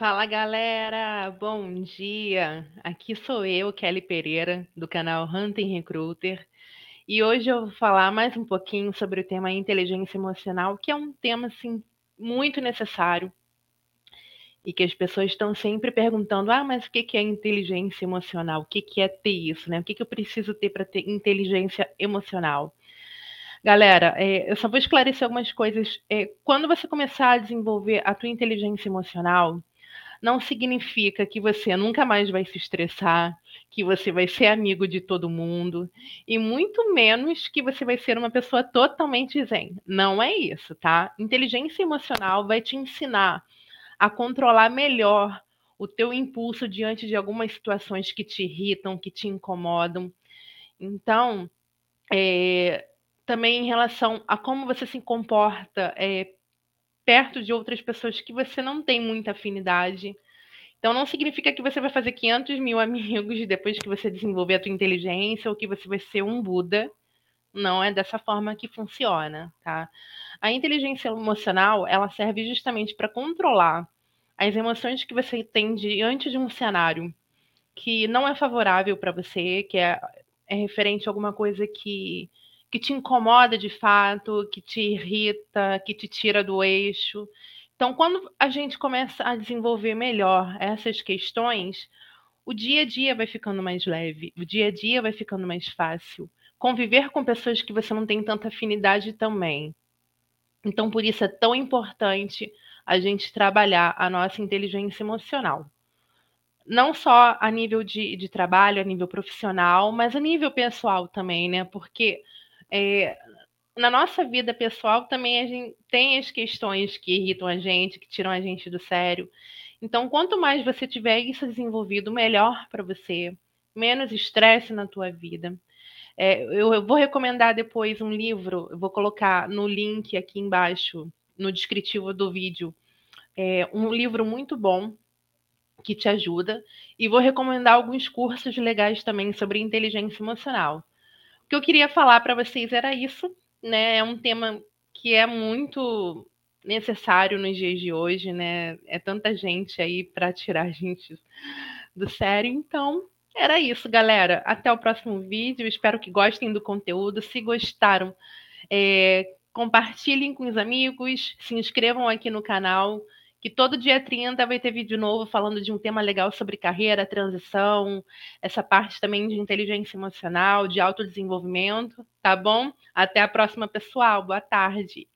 Fala galera, bom dia. Aqui sou eu, Kelly Pereira, do canal Hunting Recruiter, e hoje eu vou falar mais um pouquinho sobre o tema inteligência emocional, que é um tema assim muito necessário e que as pessoas estão sempre perguntando: ah, mas o que é inteligência emocional? O que é ter isso? Né? O que eu preciso ter para ter inteligência emocional? Galera, é, eu só vou esclarecer algumas coisas. É, quando você começar a desenvolver a tua inteligência emocional, não significa que você nunca mais vai se estressar, que você vai ser amigo de todo mundo, e muito menos que você vai ser uma pessoa totalmente zen. Não é isso, tá? Inteligência emocional vai te ensinar a controlar melhor o teu impulso diante de algumas situações que te irritam, que te incomodam. Então, é, também em relação a como você se comporta é, perto de outras pessoas que você não tem muita afinidade. Então, não significa que você vai fazer 500 mil amigos depois que você desenvolver a tua inteligência ou que você vai ser um Buda. Não é dessa forma que funciona, tá? A inteligência emocional, ela serve justamente para controlar as emoções que você tem diante de um cenário que não é favorável para você, que é, é referente a alguma coisa que que te incomoda de fato, que te irrita, que te tira do eixo. Então, quando a gente começa a desenvolver melhor essas questões, o dia a dia vai ficando mais leve, o dia a dia vai ficando mais fácil. Conviver com pessoas que você não tem tanta afinidade também. Então, por isso é tão importante a gente trabalhar a nossa inteligência emocional. Não só a nível de, de trabalho, a nível profissional, mas a nível pessoal também, né? Porque é, na nossa vida pessoal também a gente tem as questões que irritam a gente, que tiram a gente do sério. Então, quanto mais você tiver isso desenvolvido, melhor para você, menos estresse na tua vida. É, eu, eu, vou recomendar depois um livro, eu vou colocar no link aqui embaixo, no descritivo do vídeo, é, um livro muito bom que te ajuda, e vou recomendar alguns cursos legais também sobre inteligência emocional que eu queria falar para vocês era isso, né? É um tema que é muito necessário nos dias de hoje, né? É tanta gente aí para tirar a gente do sério. Então, era isso, galera. Até o próximo vídeo. Espero que gostem do conteúdo. Se gostaram, é, compartilhem com os amigos, se inscrevam aqui no canal que todo dia 30 vai ter vídeo novo falando de um tema legal sobre carreira, transição, essa parte também de inteligência emocional, de autodesenvolvimento, tá bom? Até a próxima, pessoal. Boa tarde.